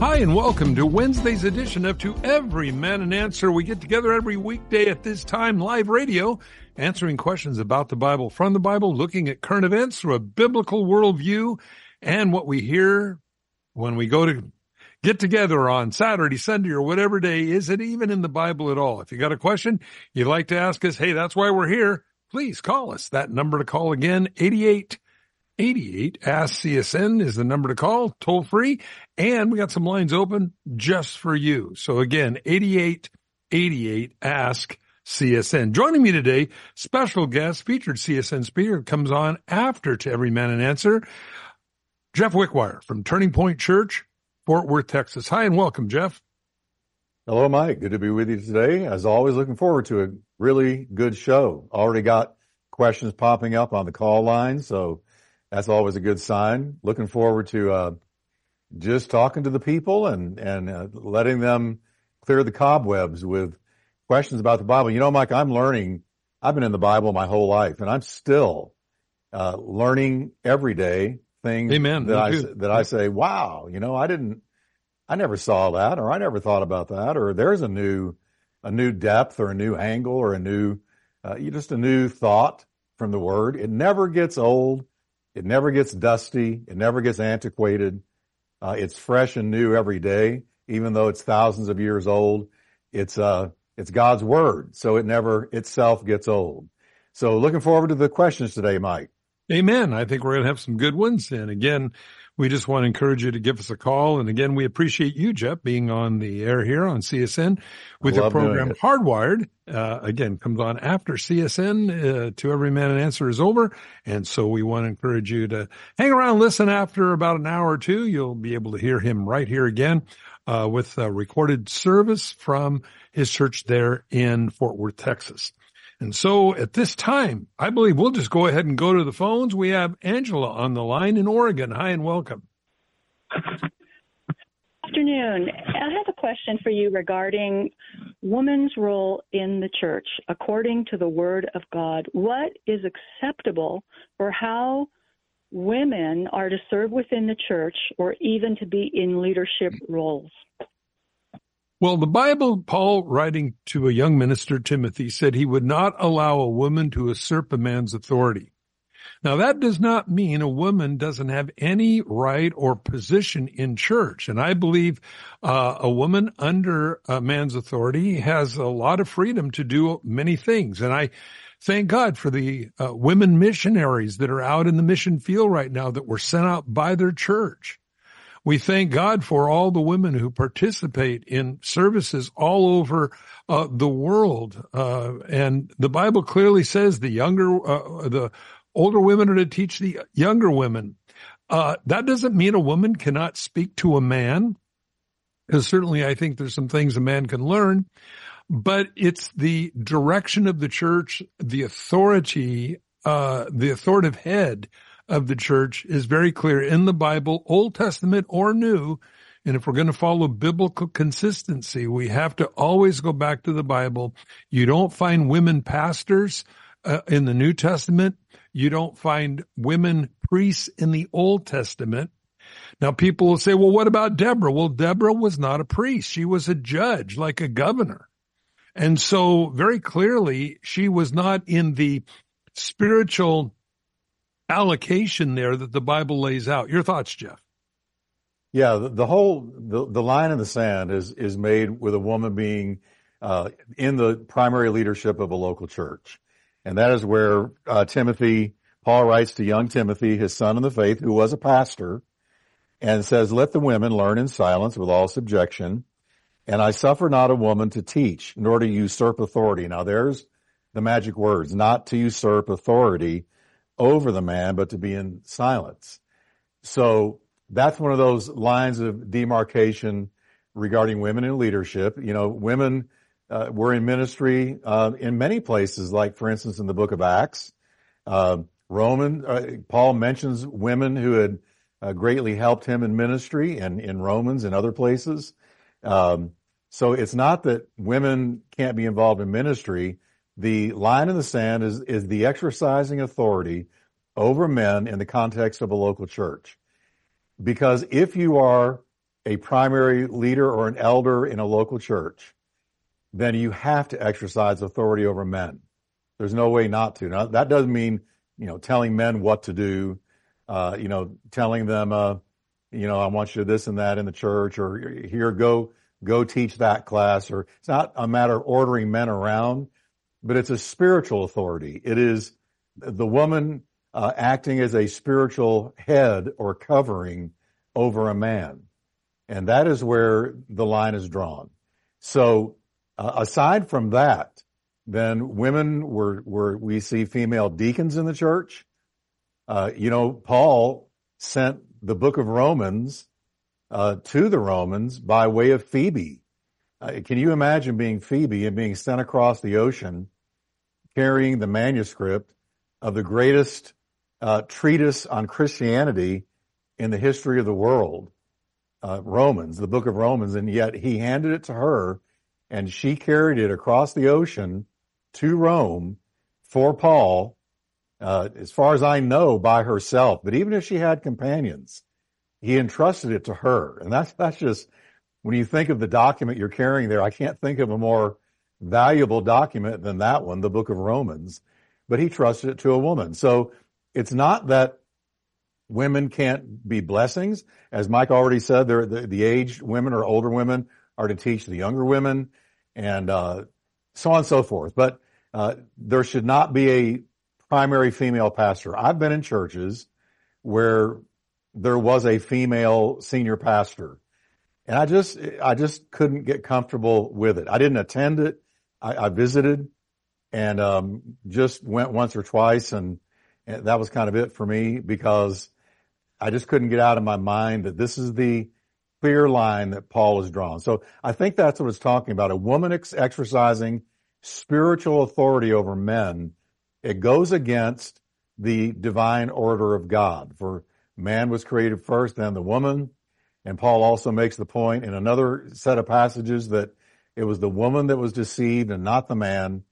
Hi, and welcome to Wednesday's edition of To Every Man an Answer. We get together every weekday at this time, live radio, answering questions about the Bible from the Bible, looking at current events through a biblical worldview, and what we hear when we go to get together on Saturday, Sunday, or whatever day. Is it even in the Bible at all? If you got a question you'd like to ask us, hey, that's why we're here, please call us. That number to call again, 88 88 Ask CSN is the number to call, toll free. And we got some lines open just for you. So again, 88 88 Ask CSN. Joining me today, special guest, featured CSN speaker comes on after to every man an answer. Jeff Wickwire from Turning Point Church, Fort Worth, Texas. Hi and welcome, Jeff. Hello, Mike. Good to be with you today. As always, looking forward to a really good show. Already got questions popping up on the call line. So that's always a good sign. Looking forward to uh, just talking to the people and and uh, letting them clear the cobwebs with questions about the Bible. You know, Mike, I'm learning. I've been in the Bible my whole life, and I'm still uh, learning every day things Amen. that I that I say, "Wow, you know, I didn't, I never saw that, or I never thought about that, or there's a new, a new depth, or a new angle, or a new, uh, just a new thought from the Word. It never gets old. It never gets dusty. It never gets antiquated. Uh, it's fresh and new every day, even though it's thousands of years old. It's uh, it's God's word, so it never itself gets old. So, looking forward to the questions today, Mike. Amen. I think we're going to have some good ones. And again, we just want to encourage you to give us a call. And again, we appreciate you, Jeff, being on the air here on CSN with your program. Hardwired. Uh, again, comes on after CSN, uh, to every man an answer is over. And so we want to encourage you to hang around, listen after about an hour or two. You'll be able to hear him right here again, uh, with a recorded service from his church there in Fort Worth, Texas. And so at this time, I believe we'll just go ahead and go to the phones. We have Angela on the line in Oregon. Hi and welcome. afternoon. I have a question for you regarding woman's role in the church according to the Word of God. What is acceptable for how women are to serve within the church or even to be in leadership roles? Well, the Bible, Paul writing to a young minister, Timothy, said he would not allow a woman to usurp a man's authority. Now that does not mean a woman doesn't have any right or position in church. And I believe uh, a woman under a man's authority has a lot of freedom to do many things. And I thank God for the uh, women missionaries that are out in the mission field right now that were sent out by their church. We thank God for all the women who participate in services all over uh, the world. Uh, and the Bible clearly says the younger, uh, the older women are to teach the younger women. Uh, that doesn't mean a woman cannot speak to a man, because certainly I think there's some things a man can learn, but it's the direction of the church, the authority, uh, the authoritative head of the church is very clear in the Bible, Old Testament or New. And if we're going to follow biblical consistency, we have to always go back to the Bible. You don't find women pastors uh, in the New Testament. You don't find women priests in the Old Testament. Now people will say, well, what about Deborah? Well, Deborah was not a priest. She was a judge, like a governor. And so very clearly she was not in the spiritual allocation there that the Bible lays out. Your thoughts, Jeff? Yeah, the, the whole the, the line in the sand is is made with a woman being uh, in the primary leadership of a local church, and that is where uh, Timothy Paul writes to young Timothy, his son in the faith, who was a pastor, and says, "Let the women learn in silence with all subjection, and I suffer not a woman to teach, nor to usurp authority." Now, there's the magic words: not to usurp authority over the man, but to be in silence. So that's one of those lines of demarcation regarding women in leadership. You know, women uh, were in ministry uh, in many places, like for instance in the book of Acts. Uh, Roman uh, Paul mentions women who had uh, greatly helped him in ministry and in Romans and other places. Um, so it's not that women can't be involved in ministry. The line in the sand is is the exercising authority over men in the context of a local church. Because if you are a primary leader or an elder in a local church, then you have to exercise authority over men. There's no way not to. Now, that doesn't mean, you know, telling men what to do, uh, you know, telling them, uh, you know, I want you to this and that in the church or here, go, go teach that class or it's not a matter of ordering men around, but it's a spiritual authority. It is the woman uh, acting as a spiritual head or covering over a man. And that is where the line is drawn. So uh, aside from that, then women were, were, we see female deacons in the church. Uh, you know, Paul sent the book of Romans, uh, to the Romans by way of Phoebe. Uh, can you imagine being Phoebe and being sent across the ocean carrying the manuscript of the greatest uh, treatise on Christianity in the history of the world, uh, Romans, the book of Romans, and yet he handed it to her and she carried it across the ocean to Rome for Paul, uh, as far as I know, by herself. But even if she had companions, he entrusted it to her. And that's, that's just, when you think of the document you're carrying there, I can't think of a more valuable document than that one, the book of Romans. But he trusted it to a woman. So it's not that women can't be blessings. As Mike already said, the, the aged women or older women are to teach the younger women and uh, so on and so forth. But uh, there should not be a primary female pastor. I've been in churches where there was a female senior pastor, and I just I just couldn't get comfortable with it. I didn't attend it. I, I visited and um, just went once or twice, and, and that was kind of it for me because I just couldn't get out of my mind that this is the clear line that Paul has drawn. So I think that's what it's talking about. A woman ex- exercising spiritual authority over men. It goes against the divine order of God. For man was created first, then the woman. And Paul also makes the point in another set of passages that it was the woman that was deceived and not the man.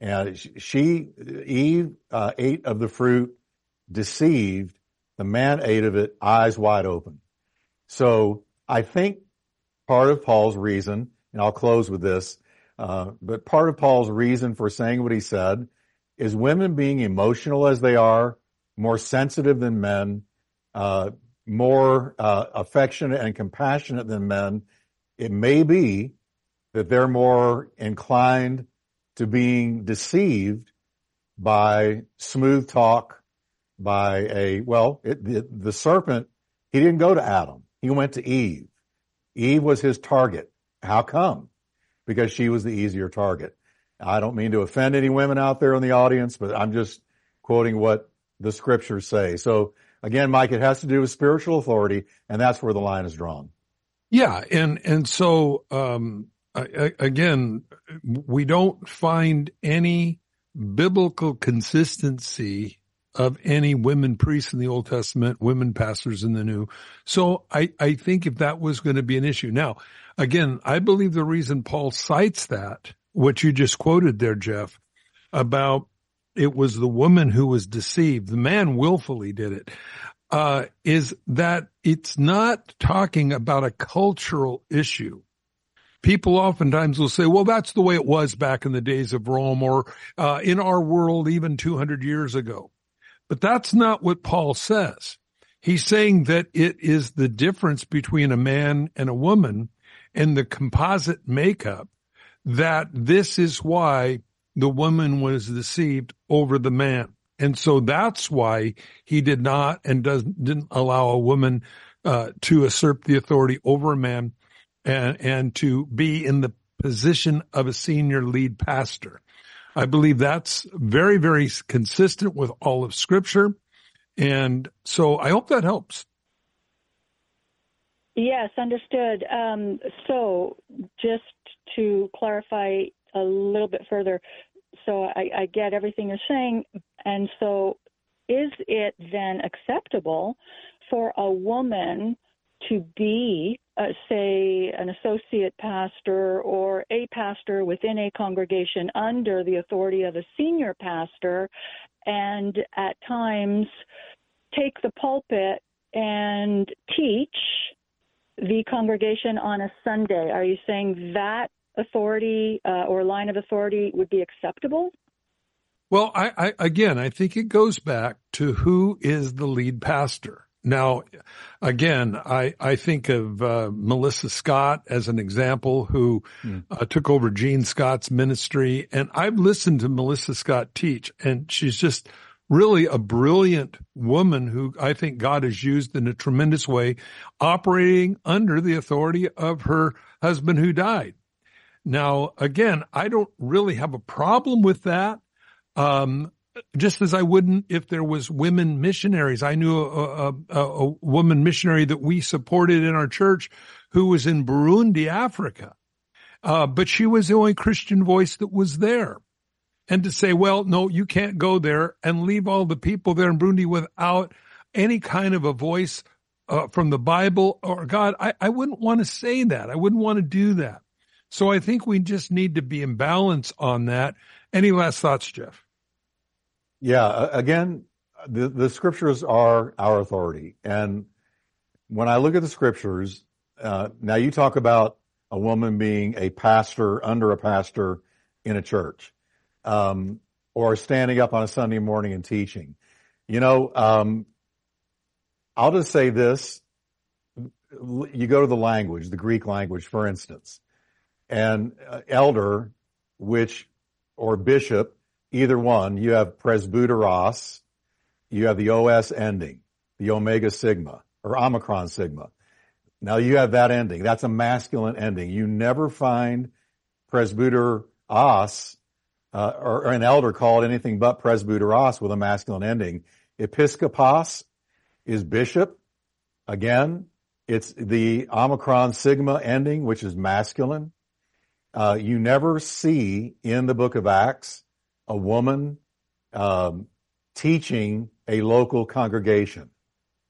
And she, Eve, uh, ate of the fruit, deceived. The man ate of it, eyes wide open. So I think part of Paul's reason, and I'll close with this, uh, but part of Paul's reason for saying what he said is women being emotional as they are, more sensitive than men, uh, more uh, affectionate and compassionate than men. It may be that they're more inclined to being deceived by smooth talk, by a well, it, the, the serpent. He didn't go to Adam. He went to Eve. Eve was his target. How come? Because she was the easier target. I don't mean to offend any women out there in the audience, but I'm just quoting what the scriptures say. So again, Mike, it has to do with spiritual authority, and that's where the line is drawn. Yeah, and and so um, I, again, we don't find any biblical consistency of any women priests in the Old Testament, women pastors in the New. So I, I think if that was going to be an issue. Now, again, I believe the reason Paul cites that, what you just quoted there, Jeff, about it was the woman who was deceived, the man willfully did it, uh, is that it's not talking about a cultural issue people oftentimes will say, well, that's the way it was back in the days of Rome or uh, in our world even 200 years ago. But that's not what Paul says. He's saying that it is the difference between a man and a woman and the composite makeup that this is why the woman was deceived over the man. And so that's why he did not and does didn't allow a woman uh, to usurp the authority over a man and and to be in the position of a senior lead pastor. I believe that's very, very consistent with all of scripture. And so I hope that helps. Yes, understood. Um, so, just to clarify a little bit further, so I, I get everything you're saying, and so is it then acceptable for a woman to be, uh, say, an associate pastor or a pastor within a congregation under the authority of a senior pastor and at times take the pulpit and teach the congregation on a Sunday. Are you saying that authority uh, or line of authority would be acceptable? Well, I, I, again, I think it goes back to who is the lead pastor. Now, again, I, I think of uh, Melissa Scott as an example who mm. uh, took over Gene Scott's ministry. And I've listened to Melissa Scott teach, and she's just really a brilliant woman who I think God has used in a tremendous way, operating under the authority of her husband who died. Now, again, I don't really have a problem with that. Um, just as I wouldn't if there was women missionaries. I knew a, a, a, woman missionary that we supported in our church who was in Burundi, Africa. Uh, but she was the only Christian voice that was there. And to say, well, no, you can't go there and leave all the people there in Burundi without any kind of a voice uh, from the Bible or God, I, I wouldn't want to say that. I wouldn't want to do that. So I think we just need to be in balance on that. Any last thoughts, Jeff? Yeah, again, the, the scriptures are our authority. And when I look at the scriptures, uh, now you talk about a woman being a pastor under a pastor in a church, um, or standing up on a Sunday morning and teaching. You know, um, I'll just say this. You go to the language, the Greek language, for instance, and uh, elder, which, or bishop, either one, you have presbyteros, you have the OS ending, the omega sigma or omicron sigma. Now you have that ending. That's a masculine ending. You never find presbyteros uh, or, or, an elder called anything but presbyteros with a masculine ending. Episkopos is bishop. Again, it's the omicron sigma ending, which is masculine. Uh, you never see in the book of Acts a woman um, teaching a local congregation.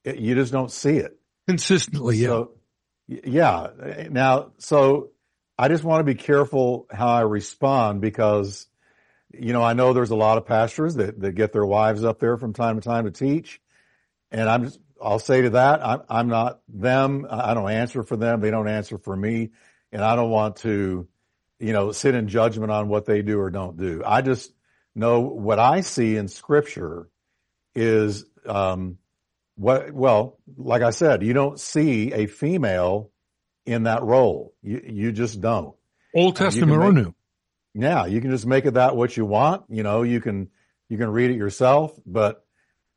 It, you just don't see it consistently. Yeah. So, yeah. Now, so I just want to be careful how I respond because, you know, I know there's a lot of pastors that, that get their wives up there from time to time to teach. And I'm just, I'll say to that, I'm, I'm not them. I don't answer for them. They don't answer for me. And I don't want to, you know, sit in judgment on what they do or don't do. I just, know what I see in scripture is, um, what, well, like I said, you don't see a female in that role. You, you just don't. Old Testament or New. Yeah, you can just make it that what you want. You know, you can, you can read it yourself, but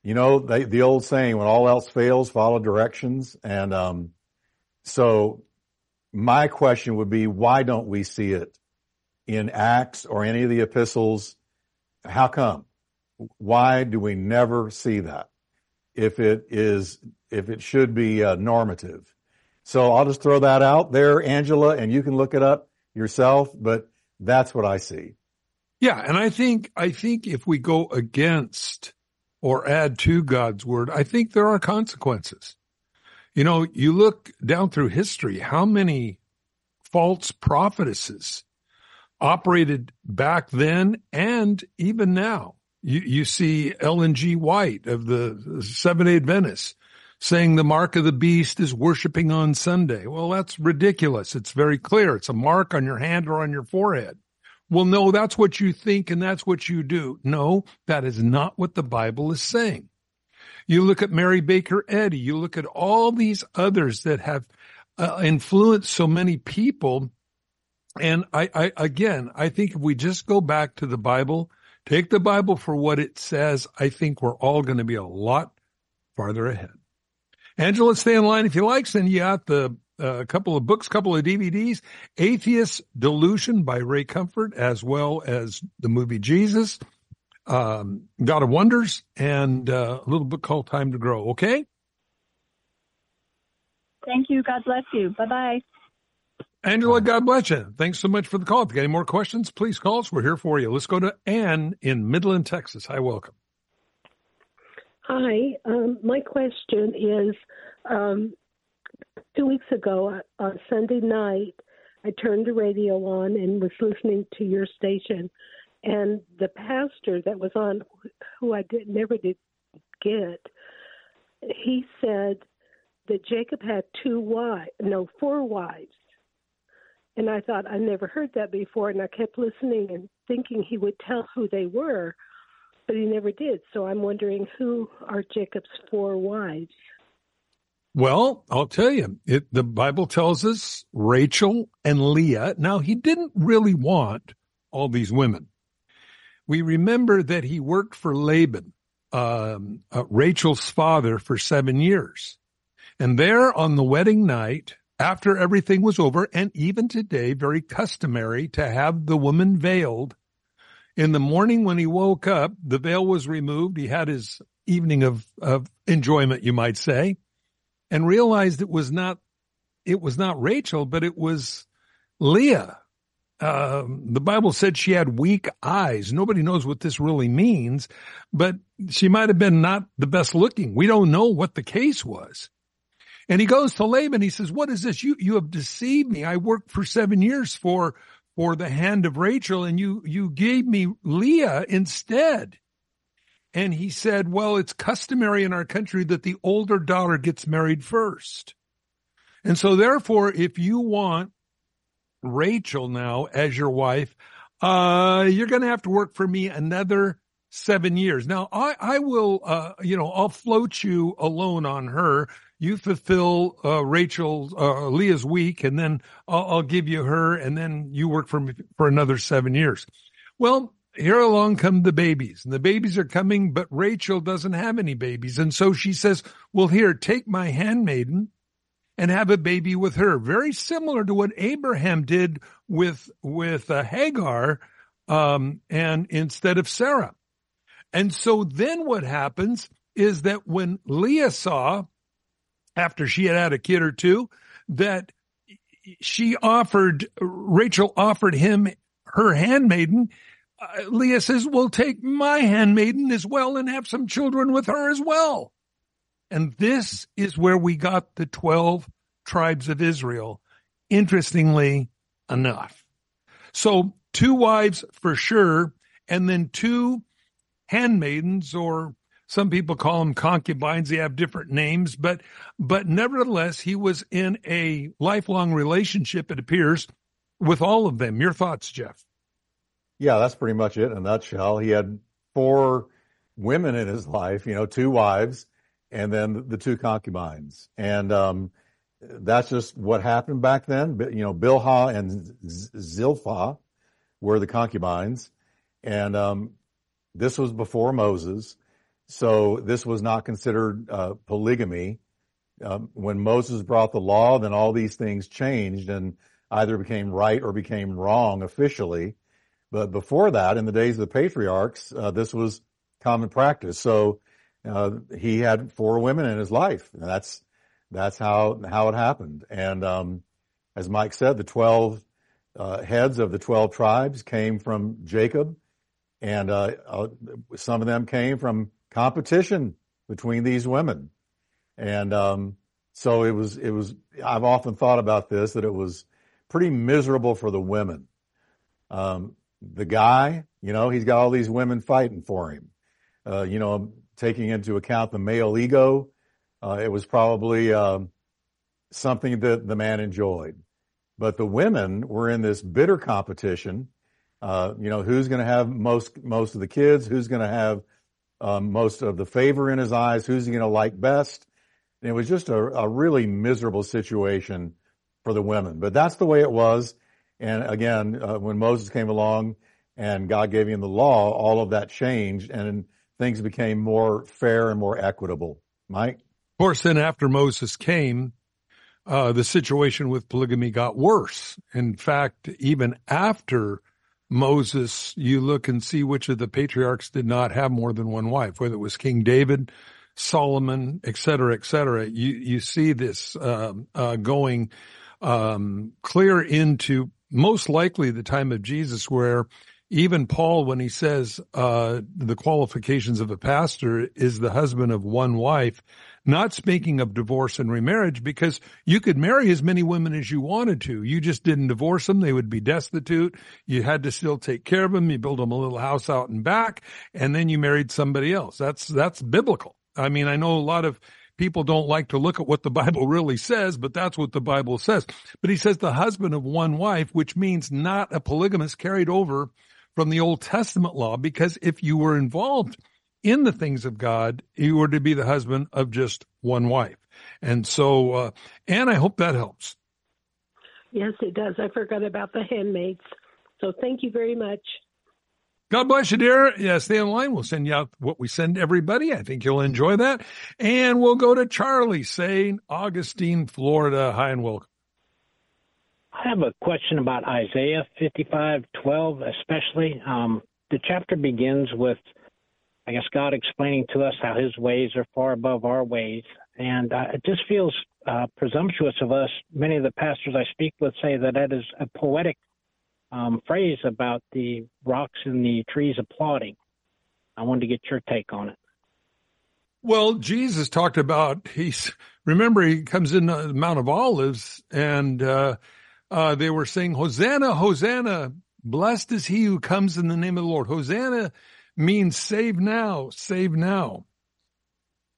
you know, they, the old saying, when all else fails, follow directions. And, um, so my question would be, why don't we see it in Acts or any of the epistles how come? Why do we never see that? If it is, if it should be uh, normative. So I'll just throw that out there, Angela, and you can look it up yourself, but that's what I see. Yeah. And I think, I think if we go against or add to God's word, I think there are consequences. You know, you look down through history, how many false prophetesses operated back then and even now. You, you see Ellen G. White of the Seven Day Adventists saying the mark of the beast is worshiping on Sunday. Well, that's ridiculous. It's very clear. It's a mark on your hand or on your forehead. Well, no, that's what you think and that's what you do. No, that is not what the Bible is saying. You look at Mary Baker Eddy. You look at all these others that have uh, influenced so many people and I, I, again, I think if we just go back to the Bible, take the Bible for what it says, I think we're all going to be a lot farther ahead. Angela, stay in line if you like. Send you out the a uh, couple of books, couple of DVDs, Atheist Delusion by Ray Comfort, as well as the movie Jesus, um, God of Wonders, and uh, a little book called Time to Grow. Okay. Thank you. God bless you. Bye bye. Angela, God bless you. Thanks so much for the call. If you got any more questions, please call us. We're here for you. Let's go to Ann in Midland, Texas. Hi, welcome. Hi. Um, my question is um, two weeks ago on Sunday night, I turned the radio on and was listening to your station. And the pastor that was on, who I did, never did get, he said that Jacob had two wives, no, four wives. And I thought I never heard that before, and I kept listening and thinking he would tell who they were, but he never did. So I'm wondering who are Jacob's four wives. Well, I'll tell you, it, the Bible tells us Rachel and Leah. Now, he didn't really want all these women. We remember that he worked for Laban, um, uh, Rachel's father, for seven years. And there on the wedding night, after everything was over, and even today, very customary to have the woman veiled. In the morning when he woke up, the veil was removed. He had his evening of, of enjoyment, you might say, and realized it was not, it was not Rachel, but it was Leah. Um, the Bible said she had weak eyes. Nobody knows what this really means, but she might have been not the best looking. We don't know what the case was. And he goes to Laban. He says, what is this? You, you have deceived me. I worked for seven years for, for the hand of Rachel and you, you gave me Leah instead. And he said, well, it's customary in our country that the older daughter gets married first. And so therefore, if you want Rachel now as your wife, uh, you're going to have to work for me another seven years. Now I, I will, uh, you know, I'll float you alone on her you fulfill uh, Rachel uh, Leah's week, and then I'll, I'll, give you her, and then you work for me for another seven years. Well, here along come the babies, and the babies are coming, but Rachel doesn't have any babies, and so she says, "Well, here, take my handmaiden." And have a baby with her, very similar to what Abraham did with with uh, Hagar, um, and instead of Sarah. And so then what happens is that when Leah saw after she had had a kid or two that she offered, Rachel offered him her handmaiden. Uh, Leah says, well, take my handmaiden as well and have some children with her as well. And this is where we got the 12 tribes of Israel, interestingly enough. So two wives for sure, and then two handmaidens or some people call them concubines. They have different names, but, but nevertheless, he was in a lifelong relationship, it appears, with all of them. Your thoughts, Jeff? Yeah, that's pretty much it in a nutshell. He had four women in his life, you know, two wives and then the two concubines. And, um, that's just what happened back then. You know, Bilhah and Zilpah were the concubines. And, um, this was before Moses. So this was not considered uh, polygamy. Um, when Moses brought the law, then all these things changed and either became right or became wrong officially. But before that, in the days of the patriarchs, uh, this was common practice. So uh, he had four women in his life, and that's that's how how it happened. And um, as Mike said, the twelve uh, heads of the twelve tribes came from Jacob, and uh, uh, some of them came from competition between these women. And um, so it was, it was, I've often thought about this, that it was pretty miserable for the women. Um, the guy, you know, he's got all these women fighting for him. Uh, you know, taking into account the male ego, uh, it was probably um, something that the man enjoyed. But the women were in this bitter competition. Uh, you know, who's going to have most most of the kids? Who's going to have um, most of the favor in his eyes, who's he going to like best. And it was just a, a really miserable situation for the women. But that's the way it was. And again, uh, when Moses came along and God gave him the law, all of that changed and things became more fair and more equitable. Mike? Of course, then after Moses came, uh, the situation with polygamy got worse. In fact, even after Moses, you look and see which of the patriarchs did not have more than one wife, whether it was King David, Solomon, et cetera, et cetera. You, you see this, um, uh, going, um, clear into most likely the time of Jesus where even Paul, when he says, uh, the qualifications of a pastor is the husband of one wife, not speaking of divorce and remarriage because you could marry as many women as you wanted to. You just didn't divorce them. They would be destitute. You had to still take care of them. You build them a little house out and back and then you married somebody else. That's, that's biblical. I mean, I know a lot of people don't like to look at what the Bible really says, but that's what the Bible says. But he says the husband of one wife, which means not a polygamist carried over from the Old Testament law, because if you were involved in the things of God, you were to be the husband of just one wife. And so, uh, and I hope that helps. Yes, it does. I forgot about the handmaids. So thank you very much. God bless you, dear. Yeah, stay in line. We'll send you out what we send everybody. I think you'll enjoy that. And we'll go to Charlie, St. Augustine, Florida. Hi and welcome. I have a question about Isaiah 55:12, especially. Um, the chapter begins with, I guess, God explaining to us how His ways are far above our ways, and uh, it just feels uh, presumptuous of us. Many of the pastors I speak with say that that is a poetic um, phrase about the rocks and the trees applauding. I wanted to get your take on it. Well, Jesus talked about he's remember he comes in the Mount of Olives and uh, uh, they were saying Hosanna, Hosanna, blessed is he who comes in the name of the Lord. Hosanna means save now, save now.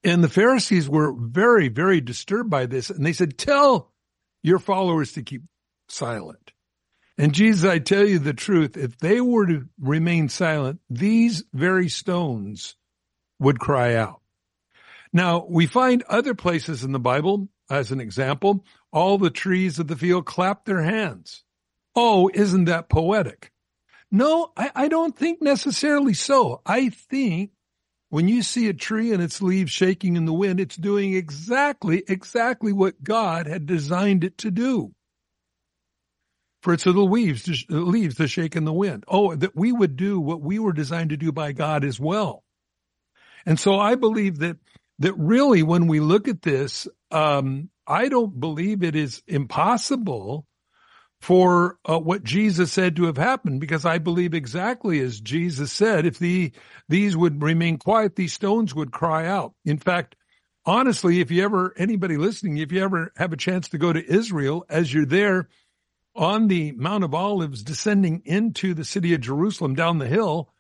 And the Pharisees were very, very disturbed by this, and they said, "Tell your followers to keep silent." And Jesus, I tell you the truth, if they were to remain silent, these very stones would cry out. Now, we find other places in the Bible, as an example, all the trees of the field clap their hands. Oh, isn't that poetic? No, I, I don't think necessarily so. I think when you see a tree and its leaves shaking in the wind, it's doing exactly, exactly what God had designed it to do for its little leaves to, leaves to shake in the wind. Oh, that we would do what we were designed to do by God as well. And so I believe that, that really when we look at this, um, I don't believe it is impossible for uh, what Jesus said to have happened because I believe exactly as Jesus said, if the, these would remain quiet, these stones would cry out. In fact, honestly, if you ever, anybody listening, if you ever have a chance to go to Israel, as you're there, on the Mount of Olives descending into the city of Jerusalem down the hill,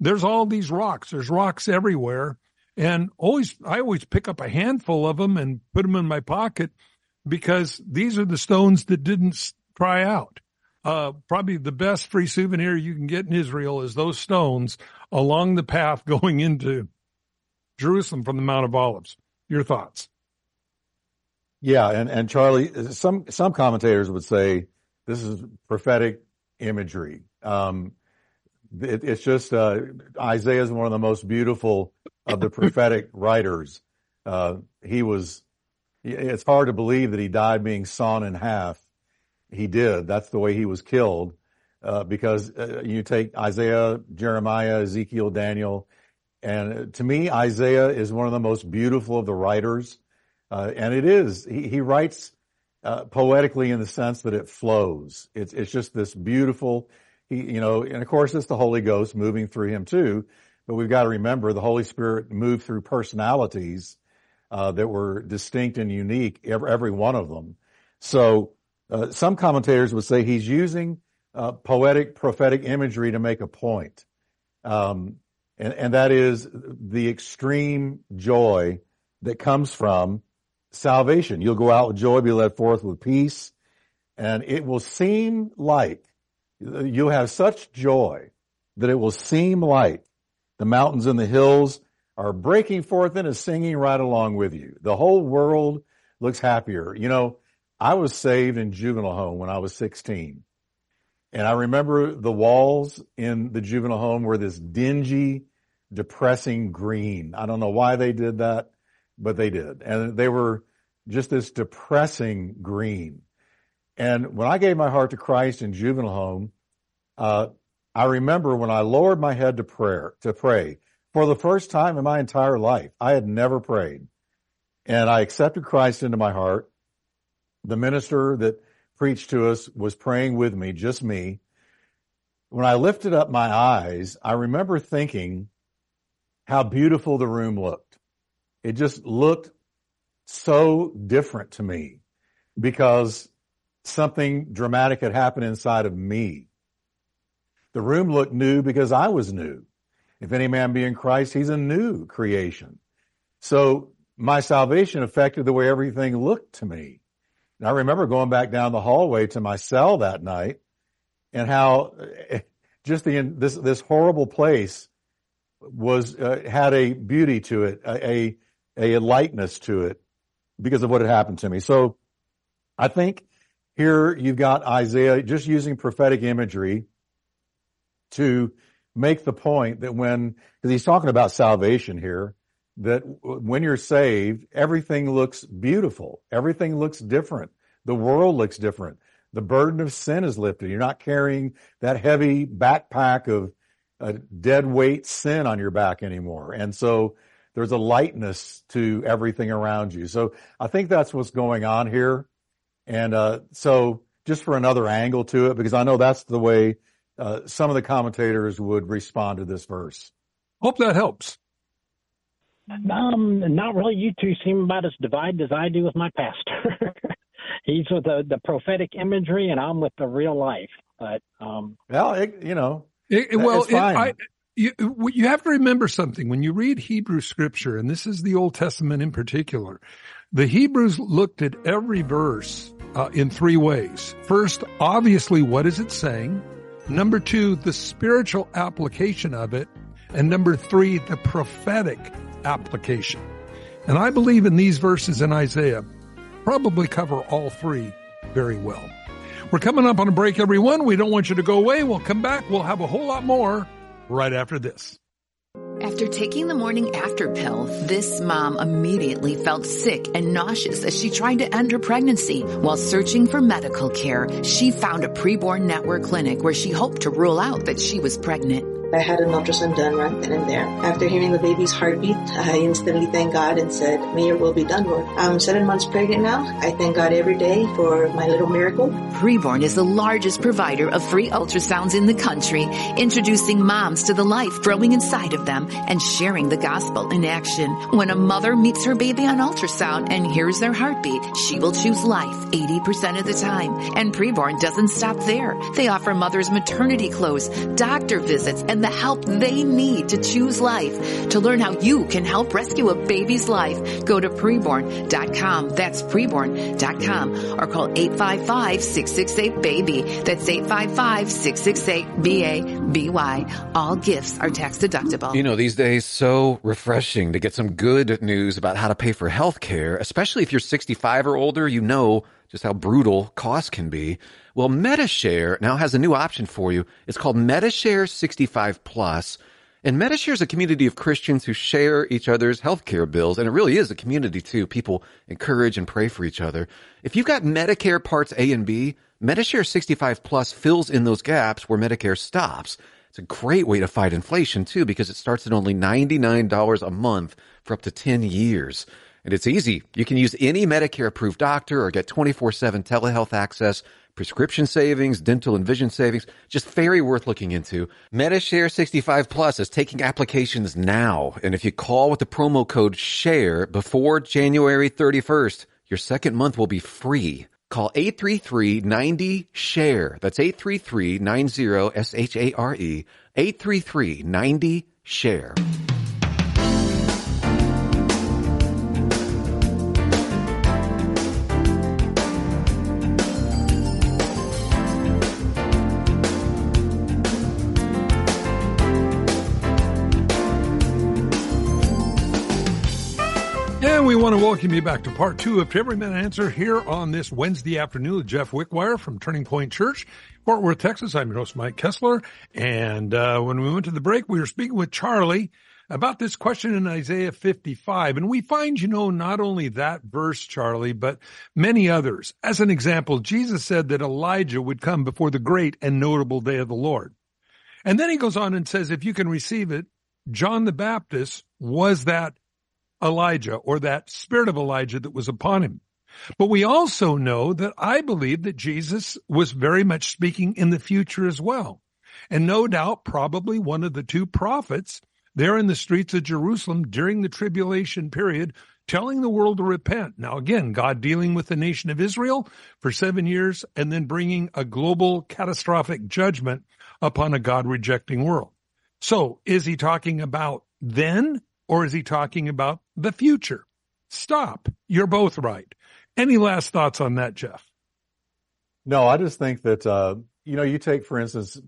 there's all these rocks. There's rocks everywhere. And always, I always pick up a handful of them and put them in my pocket because these are the stones that didn't cry out. Uh, probably the best free souvenir you can get in Israel is those stones along the path going into Jerusalem from the Mount of Olives. Your thoughts? Yeah, and, and Charlie, some some commentators would say this is prophetic imagery. Um, it, it's just uh, Isaiah is one of the most beautiful of the prophetic writers. Uh, he was. It's hard to believe that he died being sawn in half. He did. That's the way he was killed. Uh, because uh, you take Isaiah, Jeremiah, Ezekiel, Daniel, and to me, Isaiah is one of the most beautiful of the writers. Uh, and it is. He, he writes uh, poetically in the sense that it flows. It's it's just this beautiful, he, you know, and of course it's the Holy Ghost moving through him too. But we've got to remember the Holy Spirit moved through personalities uh, that were distinct and unique, every, every one of them. So uh, some commentators would say he's using uh, poetic, prophetic imagery to make a point, um, and, and that is the extreme joy that comes from salvation. You'll go out with joy, be led forth with peace, and it will seem like you'll have such joy that it will seem like the mountains and the hills are breaking forth into singing right along with you. The whole world looks happier. You know, I was saved in juvenile home when I was 16. And I remember the walls in the juvenile home were this dingy, depressing green. I don't know why they did that but they did. And they were just this depressing green. And when I gave my heart to Christ in juvenile home, uh, I remember when I lowered my head to prayer, to pray, for the first time in my entire life. I had never prayed and I accepted Christ into my heart. The minister that preached to us was praying with me, just me. When I lifted up my eyes, I remember thinking how beautiful the room looked. It just looked so different to me because something dramatic had happened inside of me. The room looked new because I was new. If any man be in Christ, he's a new creation. So my salvation affected the way everything looked to me. And I remember going back down the hallway to my cell that night and how just the, this, this horrible place was, uh, had a beauty to it, a, a, a lightness to it because of what had happened to me. So I think here you've got Isaiah just using prophetic imagery to make the point that when, because he's talking about salvation here, that when you're saved, everything looks beautiful. Everything looks different. The world looks different. The burden of sin is lifted. You're not carrying that heavy backpack of a dead weight sin on your back anymore. And so there's a lightness to everything around you. So I think that's what's going on here. And uh, so just for another angle to it, because I know that's the way uh, some of the commentators would respond to this verse. Hope that helps. Um, not really. You two seem about as divided as I do with my pastor. He's with the, the prophetic imagery, and I'm with the real life. But um, well, it, you know, it, well, it, I, you, you have to remember something when you read Hebrew scripture, and this is the Old Testament in particular. The Hebrews looked at every verse uh, in three ways. First, obviously, what is it saying? Number two, the spiritual application of it. And number three, the prophetic application. And I believe in these verses in Isaiah probably cover all three very well. We're coming up on a break, everyone. We don't want you to go away. We'll come back. We'll have a whole lot more right after this. After taking the morning after pill, this mom immediately felt sick and nauseous as she tried to end her pregnancy. While searching for medical care, she found a preborn network clinic where she hoped to rule out that she was pregnant. I had an ultrasound done right then and there. After hearing the baby's heartbeat, I instantly thanked God and said, may your will be done, Lord. I'm seven months pregnant now. I thank God every day for my little miracle. Preborn is the largest provider of free ultrasounds in the country, introducing moms to the life growing inside of them and sharing the gospel in action. When a mother meets her baby on ultrasound and hears their heartbeat, she will choose life 80% of the time. And Preborn doesn't stop there. They offer mothers maternity clothes, doctor visits, and and the help they need to choose life. To learn how you can help rescue a baby's life, go to preborn.com. That's preborn.com or call 855-668-BABY. That's 855-668-B-A-B-Y. All gifts are tax deductible. You know, these days, so refreshing to get some good news about how to pay for health care, especially if you're 65 or older, you know just how brutal costs can be. Well, Medi-Share now has a new option for you. It's called Medi-Share 65 Plus. And Medi-Share is a community of Christians who share each other's healthcare bills. And it really is a community too. People encourage and pray for each other. If you've got Medicare parts A and B, Medi-Share 65 Plus fills in those gaps where Medicare stops. It's a great way to fight inflation too because it starts at only $99 a month for up to 10 years. And it's easy. You can use any Medicare approved doctor or get 24 7 telehealth access prescription savings, dental and vision savings, just very worth looking into. Medi-Share 65 Plus is taking applications now. And if you call with the promo code SHARE before January 31st, your second month will be free. Call 833-90-SHARE. That's 833-90-S-H-A-R-E. 833-90-SHARE. Want to welcome you back to part two of Every Man Answer here on this Wednesday afternoon with Jeff Wickwire from Turning Point Church, Fort Worth, Texas. I'm your host, Mike Kestler. And uh, when we went to the break, we were speaking with Charlie about this question in Isaiah 55. And we find, you know, not only that verse, Charlie, but many others. As an example, Jesus said that Elijah would come before the great and notable day of the Lord. And then he goes on and says, if you can receive it, John the Baptist was that Elijah or that spirit of Elijah that was upon him. But we also know that I believe that Jesus was very much speaking in the future as well. And no doubt, probably one of the two prophets there in the streets of Jerusalem during the tribulation period, telling the world to repent. Now, again, God dealing with the nation of Israel for seven years and then bringing a global catastrophic judgment upon a God rejecting world. So is he talking about then or is he talking about the future? Stop. You're both right. Any last thoughts on that, Jeff? No, I just think that, uh, you know, you take, for instance,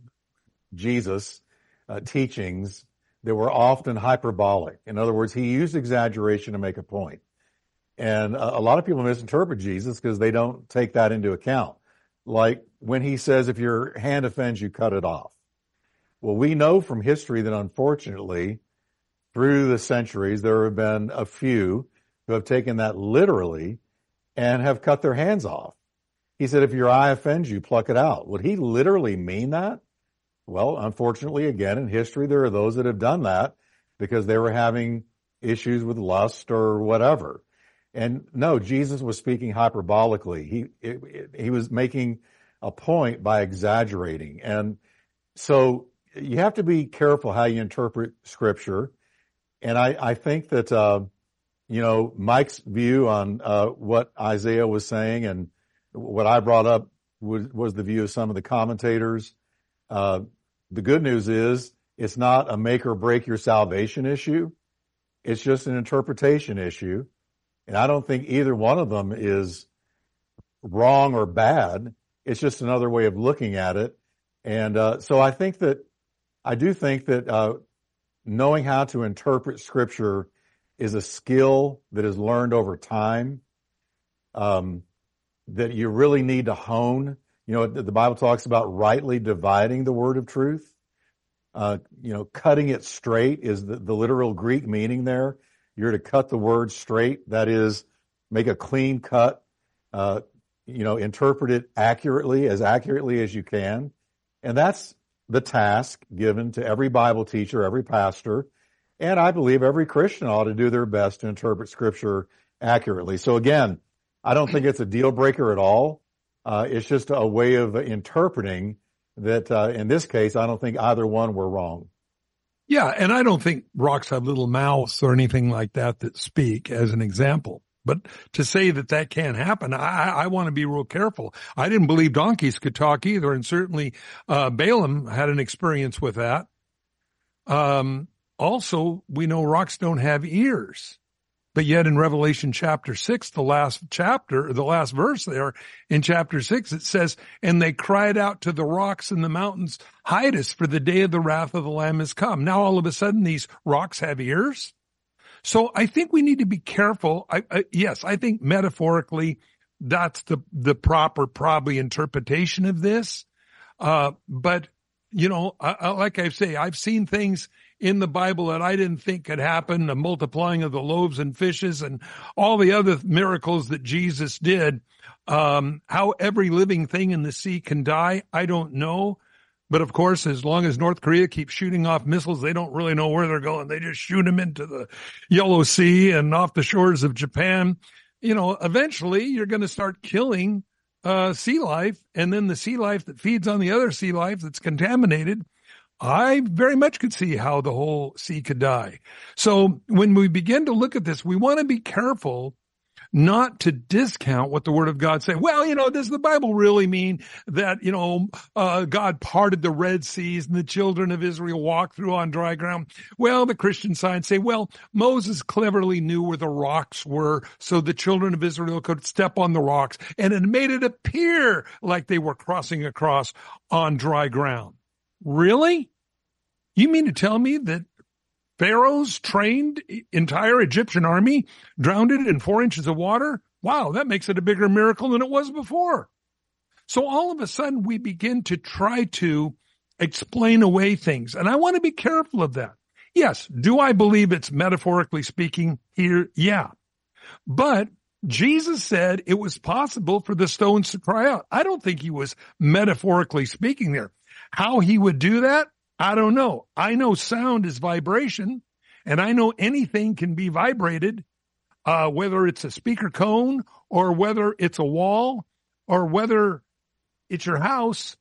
Jesus' uh, teachings that were often hyperbolic. In other words, he used exaggeration to make a point. And a, a lot of people misinterpret Jesus because they don't take that into account. Like when he says, if your hand offends you, cut it off. Well, we know from history that unfortunately, through the centuries, there have been a few who have taken that literally and have cut their hands off. He said, if your eye offends you, pluck it out. Would he literally mean that? Well, unfortunately, again, in history, there are those that have done that because they were having issues with lust or whatever. And no, Jesus was speaking hyperbolically. He, it, he was making a point by exaggerating. And so you have to be careful how you interpret scripture. And I, I think that, uh, you know, Mike's view on, uh, what Isaiah was saying and what I brought up was, was the view of some of the commentators. Uh, the good news is it's not a make or break your salvation issue. It's just an interpretation issue. And I don't think either one of them is wrong or bad. It's just another way of looking at it. And uh, so I think that I do think that uh, knowing how to interpret scripture is a skill that is learned over time. Um, that you really need to hone you know, the Bible talks about rightly dividing the word of truth. Uh, you know, cutting it straight is the, the literal Greek meaning there. You're to cut the word straight. That is, make a clean cut. Uh, you know, interpret it accurately, as accurately as you can. And that's the task given to every Bible teacher, every pastor. And I believe every Christian ought to do their best to interpret scripture accurately. So again, I don't think it's a deal breaker at all. Uh, it's just a way of interpreting that. Uh, in this case, I don't think either one were wrong. Yeah, and I don't think rocks have little mouths or anything like that that speak, as an example. But to say that that can't happen, I, I want to be real careful. I didn't believe donkeys could talk either, and certainly uh, Balaam had an experience with that. Um, also, we know rocks don't have ears. But yet in Revelation chapter six, the last chapter, the last verse there in chapter six, it says, and they cried out to the rocks and the mountains, hide us for the day of the wrath of the Lamb has come. Now all of a sudden these rocks have ears. So I think we need to be careful. I, I, yes, I think metaphorically that's the, the proper probably interpretation of this. Uh, but you know, I, like I say, I've seen things in the Bible that I didn't think could happen, the multiplying of the loaves and fishes and all the other miracles that Jesus did. Um, how every living thing in the sea can die, I don't know. But of course, as long as North Korea keeps shooting off missiles, they don't really know where they're going. They just shoot them into the Yellow Sea and off the shores of Japan. You know, eventually you're going to start killing uh, sea life and then the sea life that feeds on the other sea life that's contaminated I very much could see how the whole sea could die. So when we begin to look at this, we want to be careful not to discount what the word of God say. Well, you know, does the Bible really mean that, you know, uh, God parted the Red Seas and the children of Israel walked through on dry ground? Well, the Christian side say, well, Moses cleverly knew where the rocks were so the children of Israel could step on the rocks and it made it appear like they were crossing across on dry ground. Really? You mean to tell me that Pharaoh's trained entire Egyptian army drowned it in four inches of water? Wow, that makes it a bigger miracle than it was before. So all of a sudden we begin to try to explain away things. And I want to be careful of that. Yes. Do I believe it's metaphorically speaking here? Yeah. But Jesus said it was possible for the stones to cry out. I don't think he was metaphorically speaking there. How he would do that, I don't know. I know sound is vibration and I know anything can be vibrated, uh, whether it's a speaker cone or whether it's a wall or whether it's your house.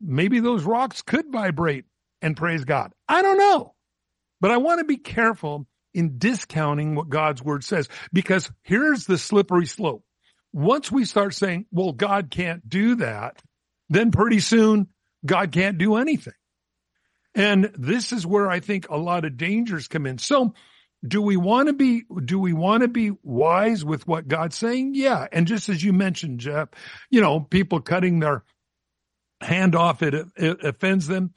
Maybe those rocks could vibrate and praise God. I don't know, but I want to be careful in discounting what God's word says because here's the slippery slope. Once we start saying, well, God can't do that, then pretty soon God can't do anything. And this is where I think a lot of dangers come in. So do we want to be, do we want to be wise with what God's saying? Yeah. And just as you mentioned, Jeff, you know, people cutting their hand off, it, it offends them.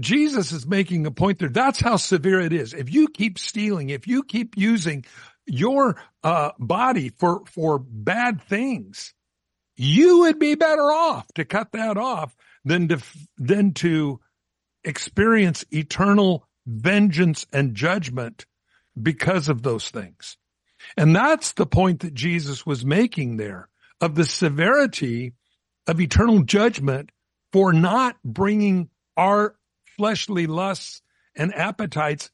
Jesus is making a point there. That's how severe it is. If you keep stealing, if you keep using your uh, body for for bad things, you would be better off to cut that off than to than to experience eternal vengeance and judgment because of those things. And that's the point that Jesus was making there of the severity of eternal judgment for not bringing our fleshly lusts and appetites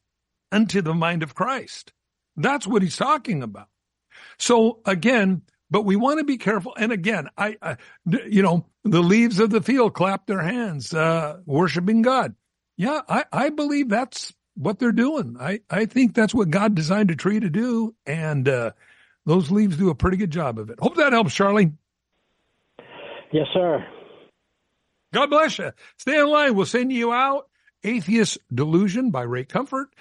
unto the mind of Christ. That's what he's talking about. So again, but we want to be careful. And again, I, I you know, the leaves of the field clap their hands, uh, worshiping God. Yeah, I, I believe that's what they're doing. I, I think that's what God designed a tree to do. And, uh, those leaves do a pretty good job of it. Hope that helps, Charlie. Yes, sir. God bless you. Stay in line. We'll send you out. Atheist Delusion by Ray Comfort.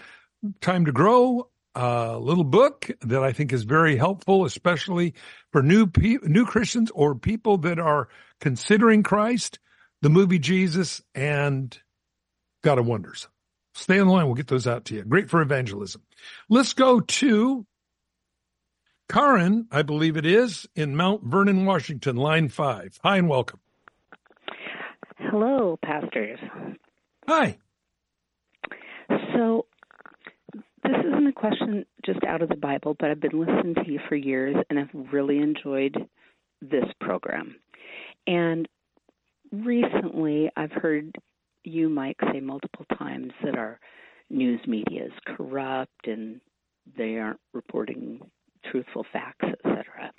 Time to Grow, a little book that I think is very helpful, especially for new pe- new Christians or people that are considering Christ. The movie Jesus and God of Wonders. Stay on the line. We'll get those out to you. Great for evangelism. Let's go to Karen, I believe it is, in Mount Vernon, Washington, line five. Hi and welcome. Hello, pastors. Hi. So, this isn't a question just out of the Bible, but I've been listening to you for years and I've really enjoyed this program. And recently, I've heard you, Mike, say multiple times that our news media is corrupt and they aren't reporting truthful facts, etc.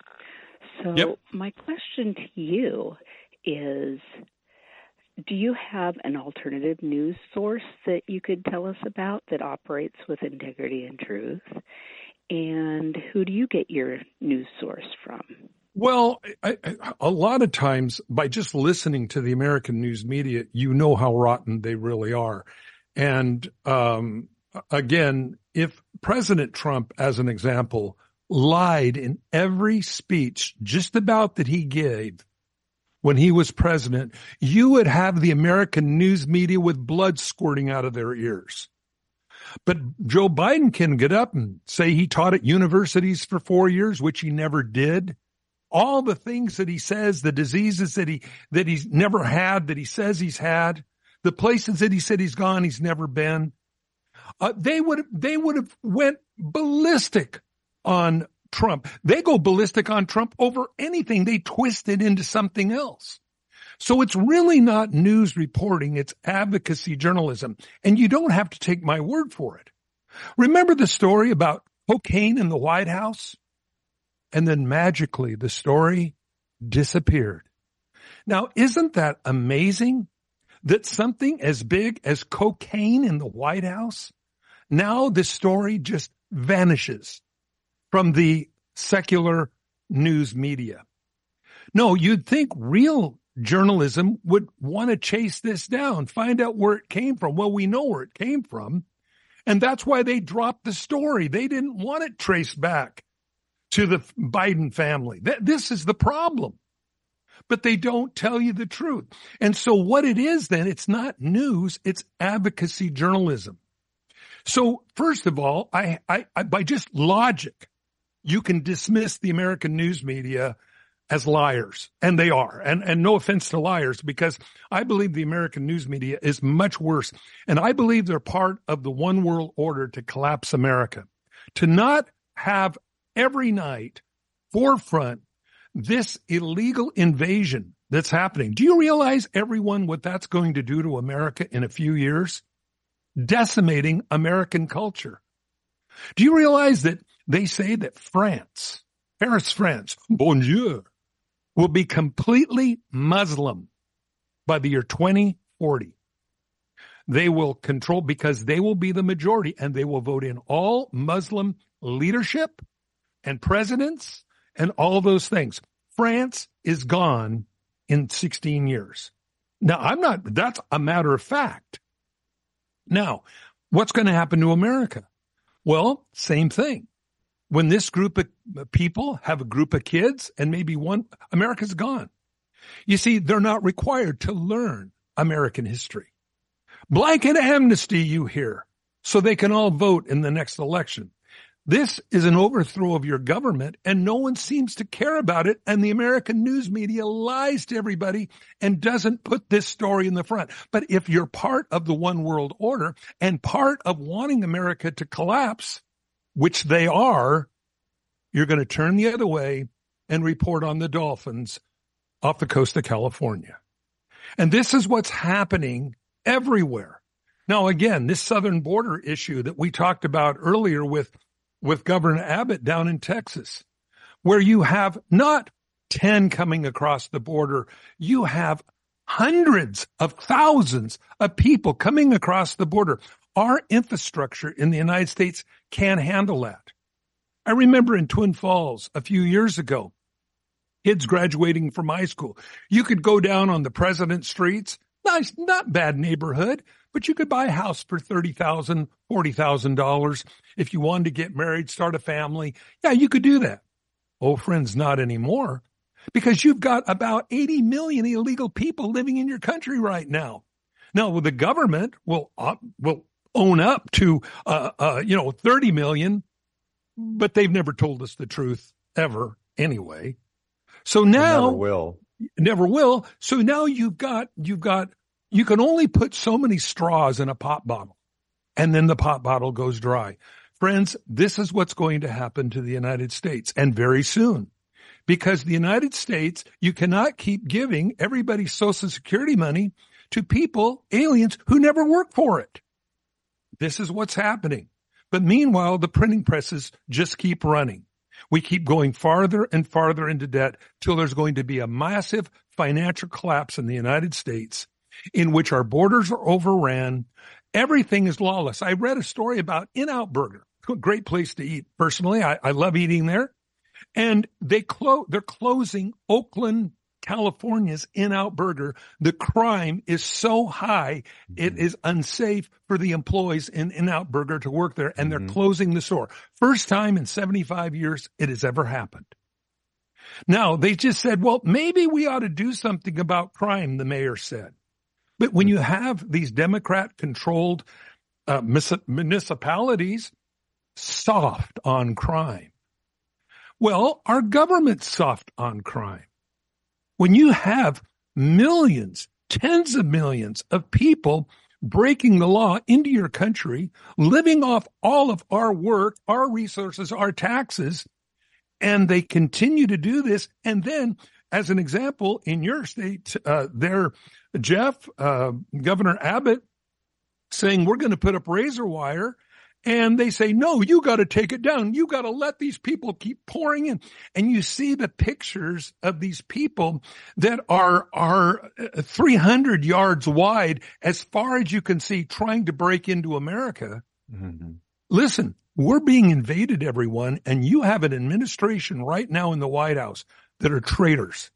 So, yep. my question to you is do you have an alternative news source that you could tell us about that operates with integrity and truth? And who do you get your news source from? Well, I, I, a lot of times by just listening to the American news media, you know how rotten they really are. And um, again, if President Trump, as an example, lied in every speech just about that he gave when he was president, you would have the American news media with blood squirting out of their ears. But Joe Biden can get up and say he taught at universities for four years, which he never did all the things that he says, the diseases that he, that he's never had, that he says he's had, the places that he said he's gone, he's never been. Uh, they would, they would have went ballistic on Trump. They go ballistic on Trump over anything. They twist it into something else. So it's really not news reporting. It's advocacy journalism. And you don't have to take my word for it. Remember the story about cocaine in the White House? And then magically the story disappeared. Now, isn't that amazing that something as big as cocaine in the White House, now the story just vanishes from the secular news media. No, you'd think real journalism would want to chase this down, find out where it came from. Well, we know where it came from. And that's why they dropped the story. They didn't want it traced back to the Biden family. This is the problem. But they don't tell you the truth. And so what it is then, it's not news, it's advocacy journalism. So first of all, I, I, I by just logic, you can dismiss the American news media as liars. And they are. And, and no offense to liars, because I believe the American news media is much worse. And I believe they're part of the one world order to collapse America. To not have every night forefront this illegal invasion that's happening. Do you realize everyone what that's going to do to America in a few years? decimating American culture. Do you realize that they say that France, Paris, France, bonjour, will be completely Muslim by the year 2040. They will control because they will be the majority and they will vote in all Muslim leadership and presidents and all those things. France is gone in 16 years. Now, I'm not, that's a matter of fact. Now, what's going to happen to America? Well, same thing. When this group of people have a group of kids and maybe one, America's gone. You see, they're not required to learn American history. Blanket amnesty, you hear, so they can all vote in the next election. This is an overthrow of your government and no one seems to care about it. And the American news media lies to everybody and doesn't put this story in the front. But if you're part of the one world order and part of wanting America to collapse, which they are, you're going to turn the other way and report on the dolphins off the coast of California. And this is what's happening everywhere. Now, again, this southern border issue that we talked about earlier with with Governor Abbott down in Texas, where you have not 10 coming across the border, you have hundreds of thousands of people coming across the border. Our infrastructure in the United States can't handle that. I remember in Twin Falls a few years ago, kids graduating from high school. You could go down on the President streets, nice, not bad neighborhood, but you could buy a house for $30,000, $40,000 if you wanted to get married, start a family. Yeah, you could do that. Oh, friends, not anymore because you've got about 80 million illegal people living in your country right now. Now, the government will, uh, will own up to, uh, uh, you know, 30 million, but they've never told us the truth ever anyway. So now, never will. Never will. So now you've got, you've got you can only put so many straws in a pop bottle and then the pop bottle goes dry. Friends, this is what's going to happen to the United States and very soon. Because the United States, you cannot keep giving everybody social security money to people, aliens who never work for it. This is what's happening. But meanwhile, the printing presses just keep running. We keep going farther and farther into debt till there's going to be a massive financial collapse in the United States in which our borders are overran. Everything is lawless. I read a story about In-N-Out Burger, great place to eat. Personally, I, I love eating there. And they close, they're closing Oakland, California's In-N-Out Burger. The crime is so high, it mm-hmm. is unsafe for the employees in In-N-Out Burger to work there, and they're mm-hmm. closing the store. First time in 75 years it has ever happened. Now, they just said, well, maybe we ought to do something about crime, the mayor said. But when you have these Democrat controlled uh, municipalities soft on crime, well, our government's soft on crime. When you have millions, tens of millions of people breaking the law into your country, living off all of our work, our resources, our taxes, and they continue to do this. And then, as an example, in your state, uh, they're Jeff, uh, Governor Abbott saying we're going to put up razor wire. And they say, no, you got to take it down. You got to let these people keep pouring in. And you see the pictures of these people that are, are uh, 300 yards wide as far as you can see trying to break into America. Mm-hmm. Listen, we're being invaded, everyone. And you have an administration right now in the White House that are traitors.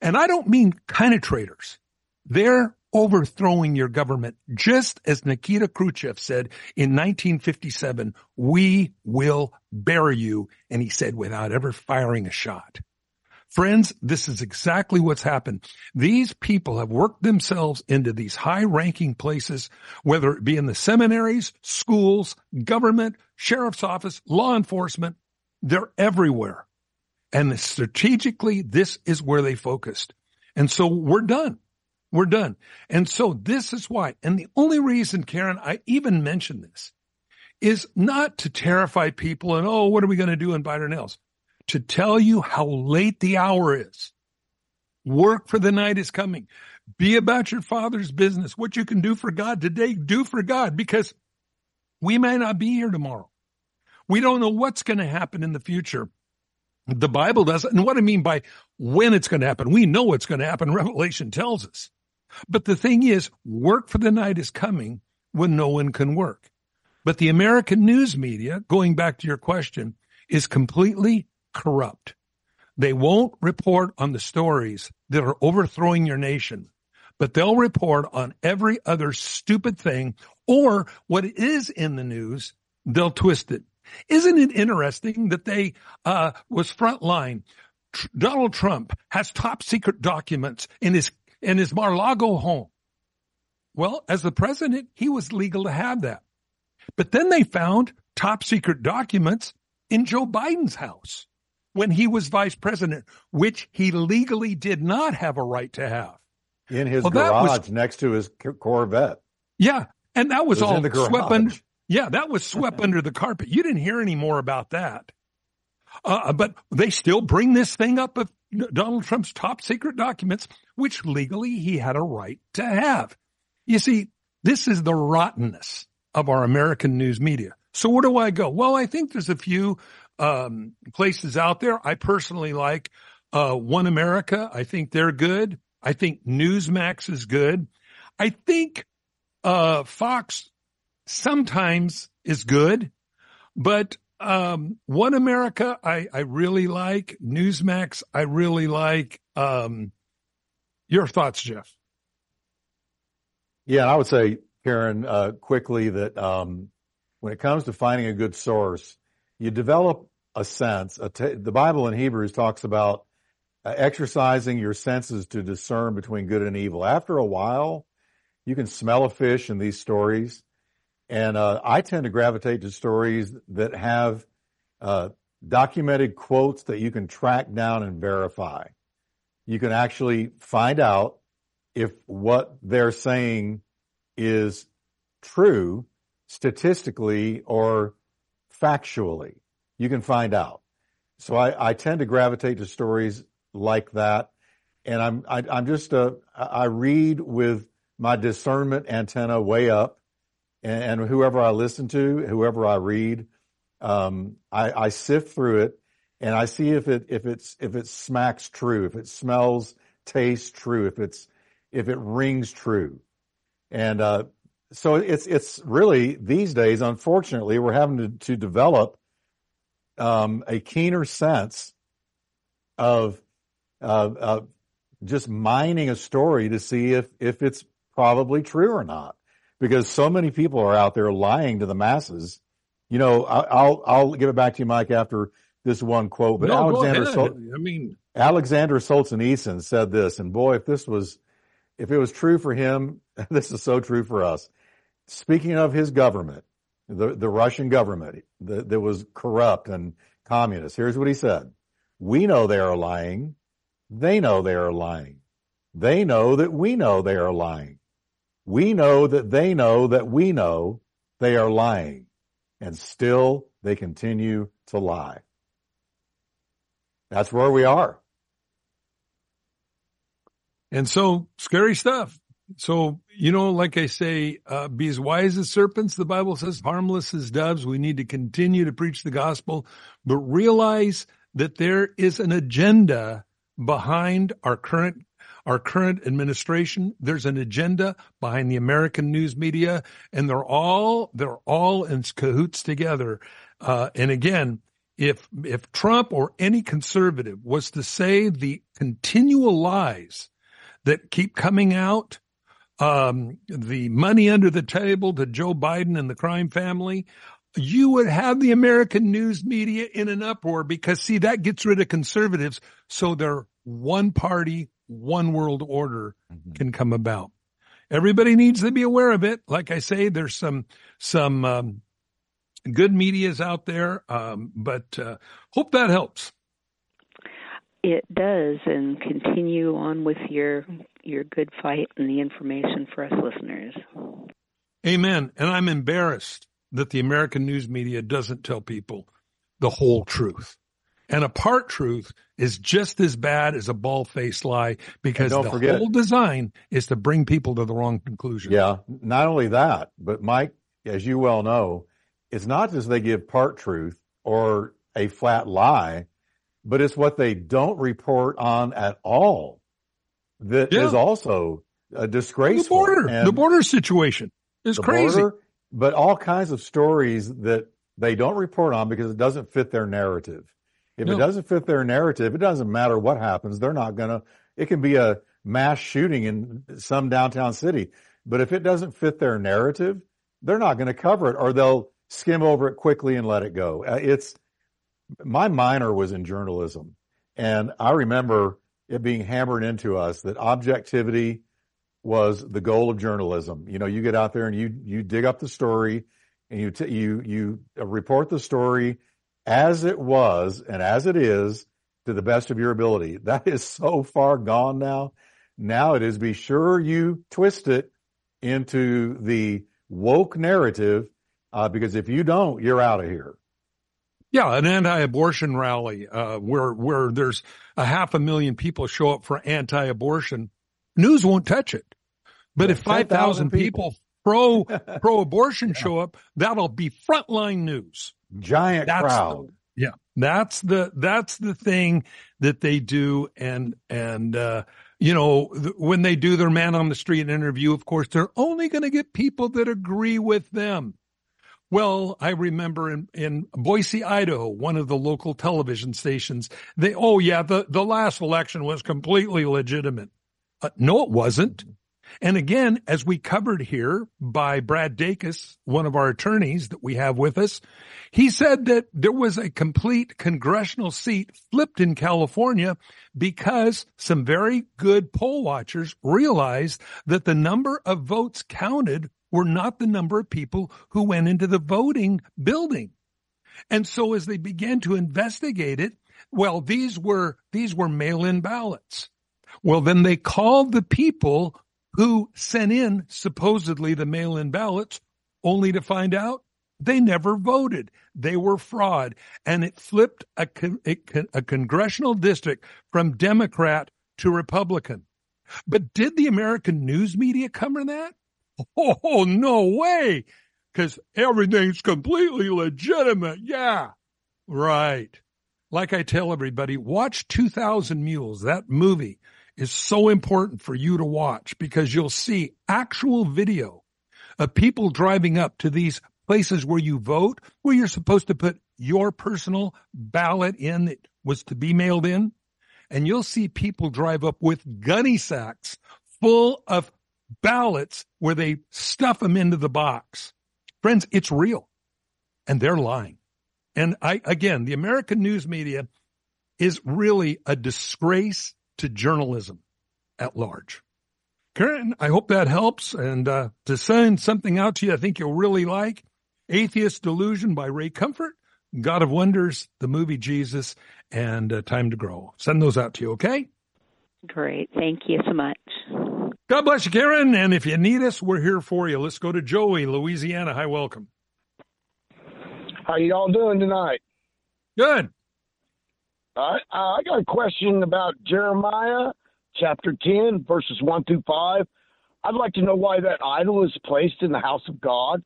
And I don't mean kind of traitors. They're overthrowing your government, just as Nikita Khrushchev said in 1957, we will bury you. And he said without ever firing a shot. Friends, this is exactly what's happened. These people have worked themselves into these high ranking places, whether it be in the seminaries, schools, government, sheriff's office, law enforcement. They're everywhere. And strategically, this is where they focused. And so we're done. We're done. And so this is why. And the only reason, Karen, I even mention this is not to terrify people and, oh, what are we going to do and bite our nails? To tell you how late the hour is. Work for the night is coming. Be about your father's business. What you can do for God today, do for God because we may not be here tomorrow. We don't know what's going to happen in the future. The Bible doesn't. And what I mean by when it's going to happen, we know it's going to happen. Revelation tells us. But the thing is, work for the night is coming when no one can work. But the American news media, going back to your question, is completely corrupt. They won't report on the stories that are overthrowing your nation, but they'll report on every other stupid thing or what is in the news, they'll twist it. Isn't it interesting that they uh, was frontline? Tr- Donald Trump has top secret documents in his in his Mar-a-Lago home. Well, as the president, he was legal to have that. But then they found top secret documents in Joe Biden's house when he was vice president, which he legally did not have a right to have. In his well, garage was, next to his Corvette. Yeah. And that was, was all swept under, yeah, that was swept under the carpet. You didn't hear any more about that. Uh, but they still bring this thing up of Donald Trump's top secret documents, which legally he had a right to have. You see, this is the rottenness of our American news media. So where do I go? Well, I think there's a few um, places out there. I personally like uh, One America. I think they're good. I think Newsmax is good. I think uh, Fox sometimes is good, but um, One America I, I really like. Newsmax I really like. Um, your thoughts, Jeff? Yeah, I would say, Karen, uh, quickly that um, when it comes to finding a good source, you develop a sense. A t- the Bible in Hebrews talks about uh, exercising your senses to discern between good and evil. After a while, you can smell a fish in these stories. And uh, I tend to gravitate to stories that have uh, documented quotes that you can track down and verify. You can actually find out if what they're saying is true statistically or factually. You can find out. So I, I tend to gravitate to stories like that. And I'm, I, am i am just, uh, I read with my discernment antenna way up and, and whoever I listen to, whoever I read, um, I, I sift through it and I see if it, if it's, if it smacks true, if it smells, tastes true, if it's, if it rings true. And, uh, so it's it's really these days, unfortunately, we're having to, to develop um, a keener sense of uh, uh, just mining a story to see if if it's probably true or not, because so many people are out there lying to the masses. You know, I, will I'll give it back to you, Mike, after this one quote. But no, Alexander, Sol- I mean, Alexander Solzhenitsyn said this, and boy, if this was if it was true for him, this is so true for us. Speaking of his government, the, the Russian government that was corrupt and communist, here's what he said. We know they are lying. They know they are lying. They know that we know they are lying. We know that they know that we know they are lying. And still they continue to lie. That's where we are. And so scary stuff. So, you know, like I say, uh, be as wise as serpents, the Bible says, harmless as doves. We need to continue to preach the gospel, but realize that there is an agenda behind our current our current administration. There's an agenda behind the American news media, and they're all they're all in cahoots together. Uh, and again, if if Trump or any conservative was to say the continual lies that keep coming out um, the money under the table to Joe Biden and the crime family, you would have the American news media in an uproar because see, that gets rid of conservatives. So they're one party, one world order mm-hmm. can come about. Everybody needs to be aware of it. Like I say, there's some, some, um, good medias out there. Um, but, uh, hope that helps. It does, and continue on with your your good fight and the information for us listeners. Amen. And I'm embarrassed that the American news media doesn't tell people the whole truth. And a part truth is just as bad as a bald faced lie because the forget- whole design is to bring people to the wrong conclusion. Yeah. Not only that, but Mike, as you well know, it's not just they give part truth or a flat lie, but it's what they don't report on at all that is Yeah. also a disgrace. The disgraceful. border, And the border situation is crazy. border, but all kinds of stories that they don't report on because it doesn't fit their narrative. If No. it doesn't fit their narrative, it doesn't matter what happens. They're not gonna, it can be a mass shooting in some downtown city, but if it doesn't fit their narrative, they're not going to cover it or they'll skim over it quickly and let it go. Uh, It's, my minor was in journalism and I remember it being hammered into us that objectivity was the goal of journalism. You know, you get out there and you, you dig up the story and you, t- you, you report the story as it was and as it is to the best of your ability. That is so far gone now. Now it is be sure you twist it into the woke narrative, uh, because if you don't, you're out of here. Yeah, an anti-abortion rally uh, where where there's a half a million people show up for anti-abortion. News won't touch it, but Yeah, if five thousand 10,000 people pro pro-abortion show up, that'll be frontline news. Giant That's crowd. Yeah, that's the that's the thing that they do, and and uh, you know th- when they do their man on the street interview, of course they're only going to get people that agree with them. Well, I remember in, in Boise, Idaho, one of the local television stations, they, oh yeah, the, the last election was completely legitimate. Uh, no, it wasn't. And again, as we covered here by Brad Dacus, one of our attorneys that we have with us, he said that there was a complete congressional seat flipped in California because some very good poll watchers realized that the number of votes counted were not the number of people who went into the voting building. And so as they began to investigate it, well, these were, these were mail-in ballots. Well, then they called the people who sent in supposedly the mail-in ballots only to find out they never voted. They were fraud and it flipped a, con- a, con- a congressional district from Democrat to Republican. But did the American news media cover that? Oh, no way. Cause everything's completely legitimate. Yeah. Right. Like I tell everybody, watch 2000 Mules. That movie is so important for you to watch because you'll see actual video of people driving up to these places where you vote, where you're supposed to put your personal ballot in that was to be mailed in. And you'll see people drive up with gunny sacks full of ballots where they stuff them into the box. Friends, it's real and they're lying. And I, again, the American news media is really a disgrace to journalism at large. Karen, I hope that helps. And uh, to send something out to you, I think you'll really like Atheist Delusion by Ray Comfort, God of Wonders, the movie Jesus, and uh, Time to Grow. Send those out to you, okay? Great. Thank you so much. God bless you, Karen. And if you need us, we're here for you. Let's go to Joey, Louisiana. Hi, welcome. How y'all doing tonight? Good. Uh, I got a question about Jeremiah chapter 10, verses 1 through 5. I'd like to know why that idol is placed in the house of God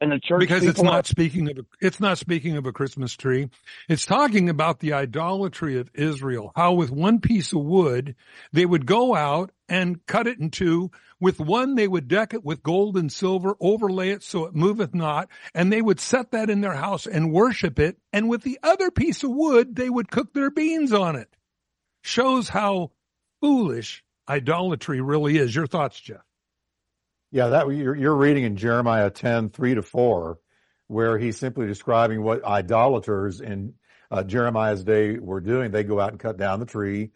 and the church. because it's not speaking of a, it's not speaking of a Christmas tree. It's talking about the idolatry of Israel. How with one piece of wood they would go out and cut it in two. With one they would deck it with gold and silver, overlay it so it moveth not, and they would set that in their house and worship it. And with the other piece of wood they would cook their beans on it. Shows how foolish idolatry really is. Your thoughts, Jeff? Yeah, that you're, you're reading in Jeremiah 10, 3 to 4, where he's simply describing what idolaters in uh, Jeremiah's day were doing. They go out and cut down the tree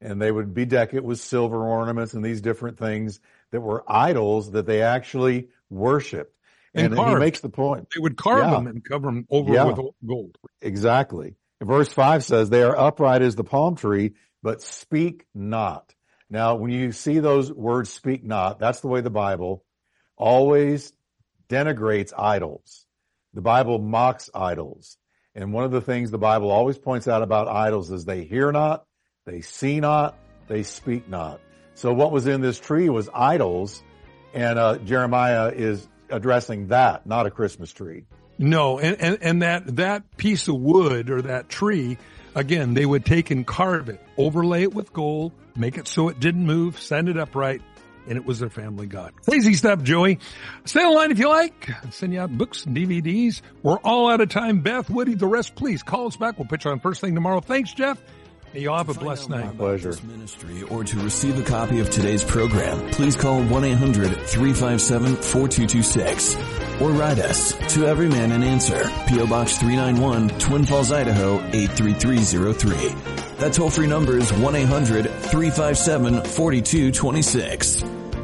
and they would bedeck it with silver ornaments and these different things that were idols that they actually worshiped. And And, he makes the point. They would carve Yeah. them and cover them over Yeah. with gold. Exactly. Verse five says, they are upright as the palm tree, but speak not. Now, when you see those words speak not, that's the way the Bible always denigrates idols. The Bible mocks idols. And one of the things the Bible always points out about idols is they hear not, they see not, they speak not. So what was in this tree was idols, and uh, Jeremiah is addressing that, not a Christmas tree. No, and, and, and that, that piece of wood or that tree, again, they would take and carve it, overlay it with gold, make it so it didn't move, send it upright, and it was their family god. Crazy stuff, Joey. Stay online if you like. Send you out books and DVDs. We're all out of time. Beth, Woody, the rest, please call us back. We'll pitch on first thing tomorrow. Thanks, Jeff. Hey, y'all have a blessed night. My Pleasure. Ministry or to receive a copy of today's program, please call 1-800-357-4226 or write us to Every Man an Answer, P.O. Box 391, Twin Falls, Idaho 83303. That toll-free number is 1-800-357-4226.